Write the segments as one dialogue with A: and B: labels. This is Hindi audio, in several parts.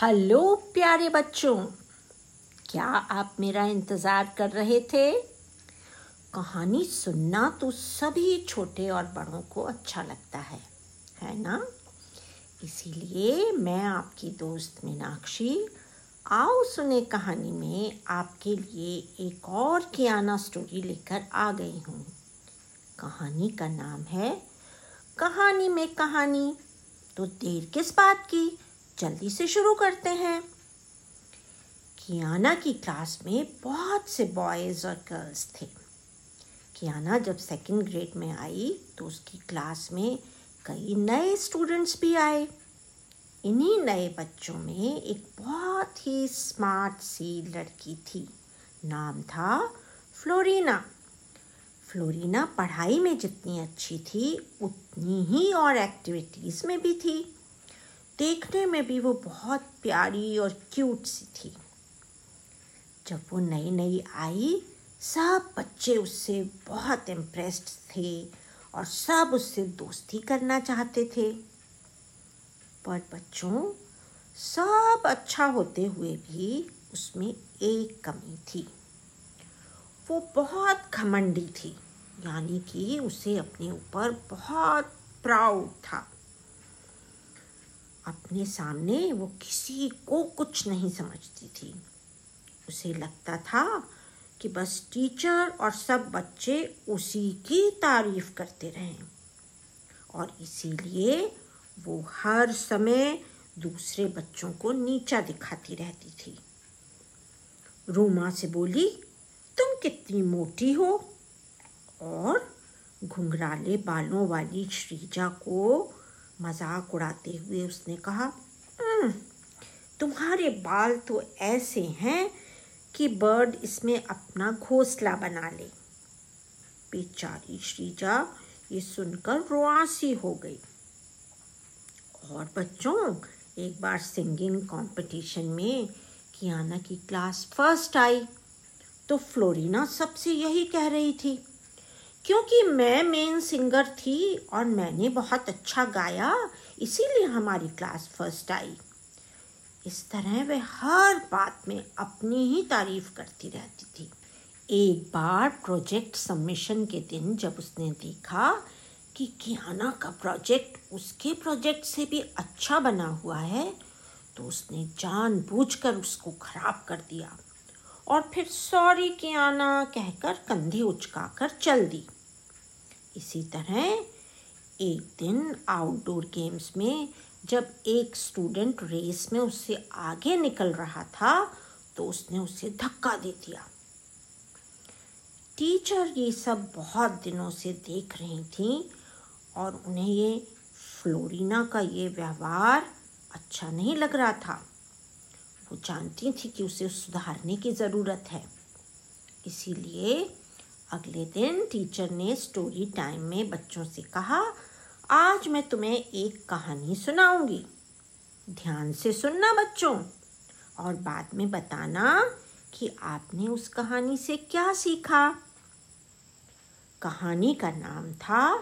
A: हेलो प्यारे बच्चों, क्या आप मेरा इंतज़ार कर रहे थे? कहानी सुनना तो सभी छोटे और बड़ों को अच्छा लगता है है ना? इसीलिए मैं आपकी दोस्त मीनाक्षी, आओ सुने कहानी में आपके लिए एक और कियाना स्टोरी लेकर आ गई हूँ। कहानी का नाम है, कहानी में कहानी। तो देर किस बात की? जल्दी से शुरू करते हैं। कियाना की क्लास में बहुत से बॉयज़ और गर्ल्स थे। कियाना जब सेकंड ग्रेड में आई तो उसकी क्लास में कई नए स्टूडेंट्स भी आए। इन्हीं नए बच्चों में एक बहुत ही स्मार्ट सी लड़की थी। नाम था फ्लोरीना फ्लोरीना पढ़ाई में जितनी अच्छी थी, उतनी ही और एक्टिविटीज़ में भी थी। देखने में भी वो बहुत प्यारी और क्यूट सी थी। जब वो नई नई आई, सब बच्चे उससे बहुत इम्प्रेस्ड थे और सब उससे दोस्ती करना चाहते थे। पर बच्चों, सब अच्छा होते हुए भी उसमें एक कमी थी। वो बहुत घमंडी थी, यानी कि उसे अपने ऊपर बहुत प्राउड था। अपने सामने वो किसी को कुछ नहीं समझती थी। उसे लगता था कि बस टीचर और सब बच्चे उसी की तारीफ़ करते रहें। और इसीलिए वो हर समय दूसरे बच्चों को नीचा दिखाती रहती थी। रूमा से बोली, तुम कितनी मोटी हो? और घुंघराले बालों वाली श्रीजा को मज़ाक उड़ाते हुए उसने कहा हम्म, तुम्हारे बाल तो ऐसे हैं कि बर्ड इसमें अपना घोंसला बना ले। बेचारी श्रीजा ये सुनकर रुआसी हो गई। और बच्चों एक बार सिंगिंग कंपटीशन में कियाना की क्लास फ़र्स्ट आई तो फ्लोरिना सबसे यही कह रही थी क्योंकि मैं मेन सिंगर थी और मैंने बहुत अच्छा गाया, इसीलिए हमारी क्लास फ़र्स्ट आई। इस तरह वह हर बात में अपनी ही तारीफ़ करती रहती थी। एक बार प्रोजेक्ट सबमिशन के दिन जब उसने देखा कि कियाना का प्रोजेक्ट उसके प्रोजेक्ट से भी अच्छा बना हुआ है तो उसने जानबूझकर उसको खराब कर दिया। और फिर सॉरी कियाना कहकर कंधे उचकाकर चल दी। इसी तरह एक दिन आउटडोर गेम्स में जब एक स्टूडेंट रेस में उससे आगे निकल रहा था तो उसने उसे धक्का दे दिया। टीचर ये सब बहुत दिनों से देख रही थी और उन्हें ये फ्लोरिना का ये व्यवहार अच्छा नहीं लग रहा था। वो जानती थी कि उसे सुधारने की ज़रूरत है। इसीलिए अगले दिन टीचर ने स्टोरी टाइम में बच्चों से कहा, आज मैं तुम्हें एक कहानी सुनाऊँगी। ध्यान से सुनना बच्चों और बाद में बताना कि आपने उस कहानी से क्या सीखा। कहानी का नाम था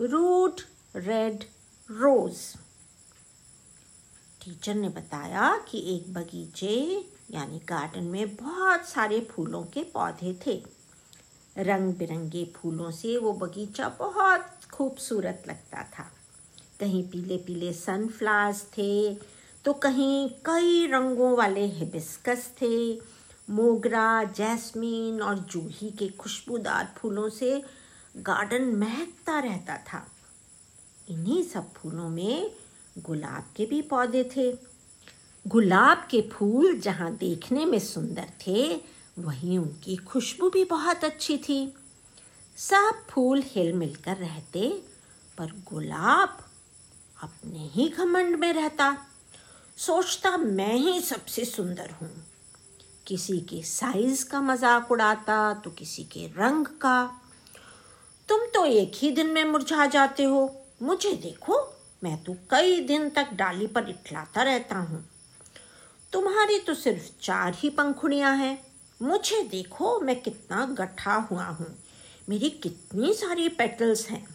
A: रूट रेड रोज। टीचर ने बताया कि एक बगीचे, यानी गार्डन में बहुत सारे फूलों के पौधे थे। रंग बिरंगे फूलों से वो बगीचा बहुत खूबसूरत लगता था। कहीं पीले पीले सनफ्लावर्स थे तो कहीं कई रंगों वाले हिबिस्कस थे। मोगरा जैस्मीन और जूही के खुशबूदार फूलों से गार्डन महकता रहता था। इन्हीं सब फूलों में गुलाब के भी पौधे थे। गुलाब के फूल जहाँ देखने में सुंदर थे, वहीं उनकी खुशबू भी बहुत अच्छी थी। सब फूल हिल मिल कर रहते, पर गुलाब अपने ही घमंड में रहता। सोचता, मैं ही सबसे सुंदर हूँ। किसी के साइज़ का मज़ाक उड़ाता तो किसी के रंग का। तुम तो एक ही दिन में मुरझा जाते हो। मुझे देखो मैं तो कई दिन तक डाली पर इटलाता रहता हूँ। तुम्हारी तो सिर्फ़ चार ही पंखुड़ियाँ हैं। मुझे देखो मैं कितना गठा हुआ हूँ। मेरी कितनी सारी पेटल्स हैं।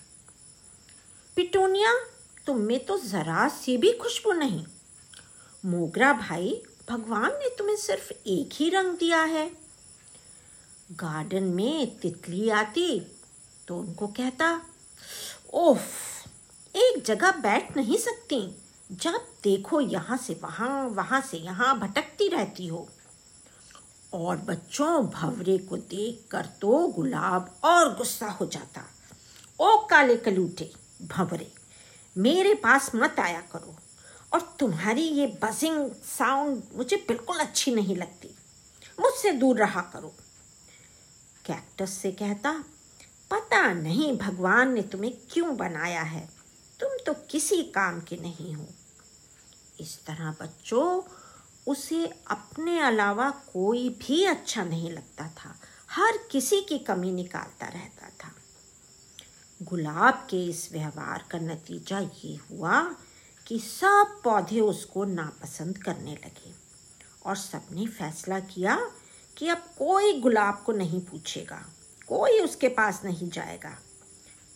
A: पिटोनिया, तुम में तो ज़रा सी भी खुशबू नहीं। मोगरा भाई, भगवान ने तुम्हें सिर्फ़ एक ही रंग दिया है। गार्डन में तितली आती तो उनको कहता, ओफ एक जगह बैठ नहीं सकती। जब देखो यहाँ से वहाँ वहाँ से यहाँ भटकती रहती हो। और बच्चों, भवरे को देख कर तो गुलाब और गुस्सा हो जाता। ओ काले कलूटे, भवरे, मेरे पास मत आया करो। और तुम्हारी ये बजिंग साउंड मुझे बिल्कुल अच्छी नहीं लगती। मुझसे दूर रहा करो। कैक्टस से कहता, पता नहीं भगवान ने तुम्हें क्यों बनाया है? तुम तो किसी काम के नहीं हो। इस तरह बच्चों, उसे अपने अलावा कोई भी अच्छा नहीं लगता था। हर किसी की कमी निकालता रहता था। गुलाब के इस व्यवहार का नतीजा ये हुआ कि सब पौधे उसको नापसंद करने लगे और सबने फैसला किया कि अब कोई गुलाब को नहीं पूछेगा, कोई उसके पास नहीं जाएगा।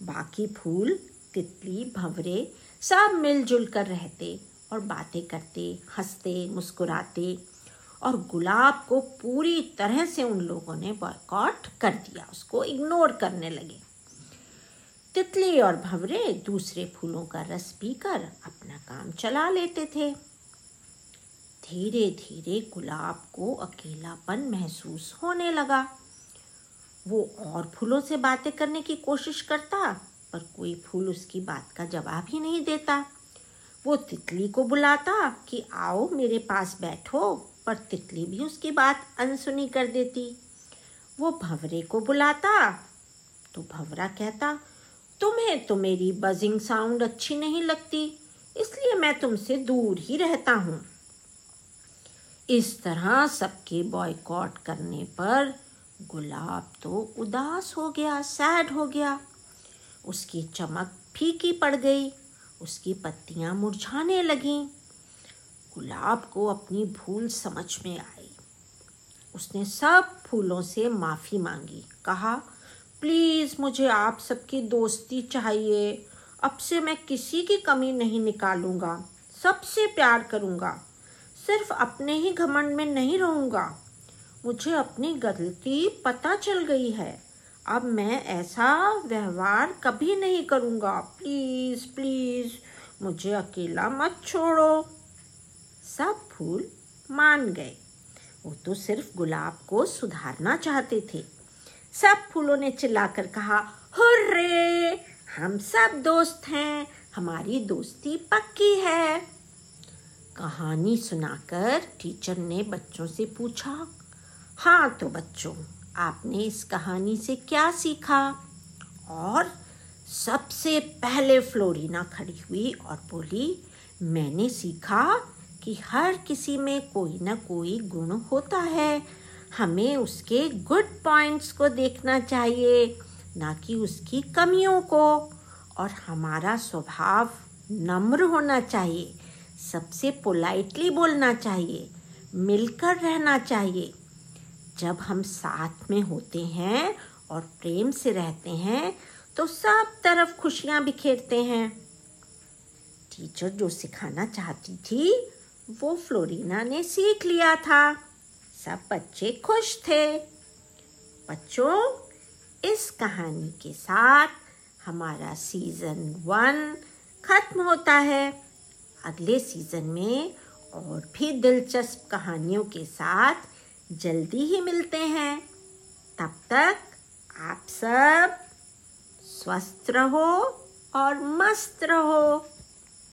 A: बाकी फूल तितली भंवरे, सब मिलजुल कर रहते और बातें करते, हँसते, मुस्कुराते और गुलाब को पूरी तरह से उन लोगों ने बॉयकॉट कर दिया, उसको इग्नोर करने लगे। तितली और भंवरे दूसरे फूलों का रस पीकर अपना काम चला लेते थे। धीरे धीरे गुलाब को अकेलापन महसूस होने लगा। वो और फूलों से बातें करने की कोशिश करता पर कोई फूल उसकी बात का जवाब ही नहीं देता। वो तितली को बुलाता कि आओ मेरे पास बैठो, पर तितली भी उसकी बात अनसुनी कर देती। वो भंवरे को बुलाता तो भंवरा कहता, तुम्हें तो मेरी बजिंग साउंड अच्छी नहीं लगती, इसलिए मैं तुमसे दूर ही रहता हूँ। इस तरह सबके बॉयकॉट करने पर गुलाब तो उदास हो गया सैड हो गया। उसकी चमक फीकी पड़ गई, उसकी पत्तियाँ मुरझाने लगीं। गुलाब को अपनी भूल समझ में आई। उसने सब फूलों से माफ़ी मांगी, कहा, प्लीज़ मुझे आप सबकी दोस्ती चाहिए। अब से मैं किसी की कमी नहीं निकालूँगा, सबसे प्यार करूँगा। सिर्फ़ अपने ही घमंड में नहीं रहूँगा। मुझे अपनी गलती पता चल गई है। अब मैं ऐसा व्यवहार कभी नहीं करूँगा। प्लीज़ प्लीज़, मुझे अकेला मत छोड़ो। सब फूल मान गए। वो तो सिर्फ़ गुलाब को सुधारना चाहते थे। सब फूलों ने चिल्लाकर कहा, हुर्रे, हम सब दोस्त हैं। हमारी दोस्ती पक्की है। कहानी सुनाकर टीचर ने बच्चों से पूछा हाँ तो बच्चों आपने इस कहानी से क्या सीखा? और सबसे पहले फ्लोरिना खड़ी हुई और बोली, मैंने सीखा कि हर किसी में कोई ना कोई गुण होता है। हमें उसके गुड पॉइंट्स को देखना चाहिए, ना कि उसकी कमियों को। और हमारा स्वभाव नम्र होना चाहिए, सबसे पोलाइटली बोलना चाहिए, मिलकर रहना चाहिए। जब हम साथ में होते हैं और प्रेम से रहते हैं तो सब तरफ़ खुशियाँ बिखेरते हैं। टीचर जो सिखाना चाहती थी, वो फ्लोरिना ने सीख लिया था। सब बच्चे खुश थे। बच्चों, इस कहानी के साथ हमारा सीज़न वन खत्म होता है। अगले सीज़न में और भी दिलचस्प कहानियों के साथ जल्दी ही मिलते हैं। तब तक आप सब स्वस्थ रहो और मस्त रहो।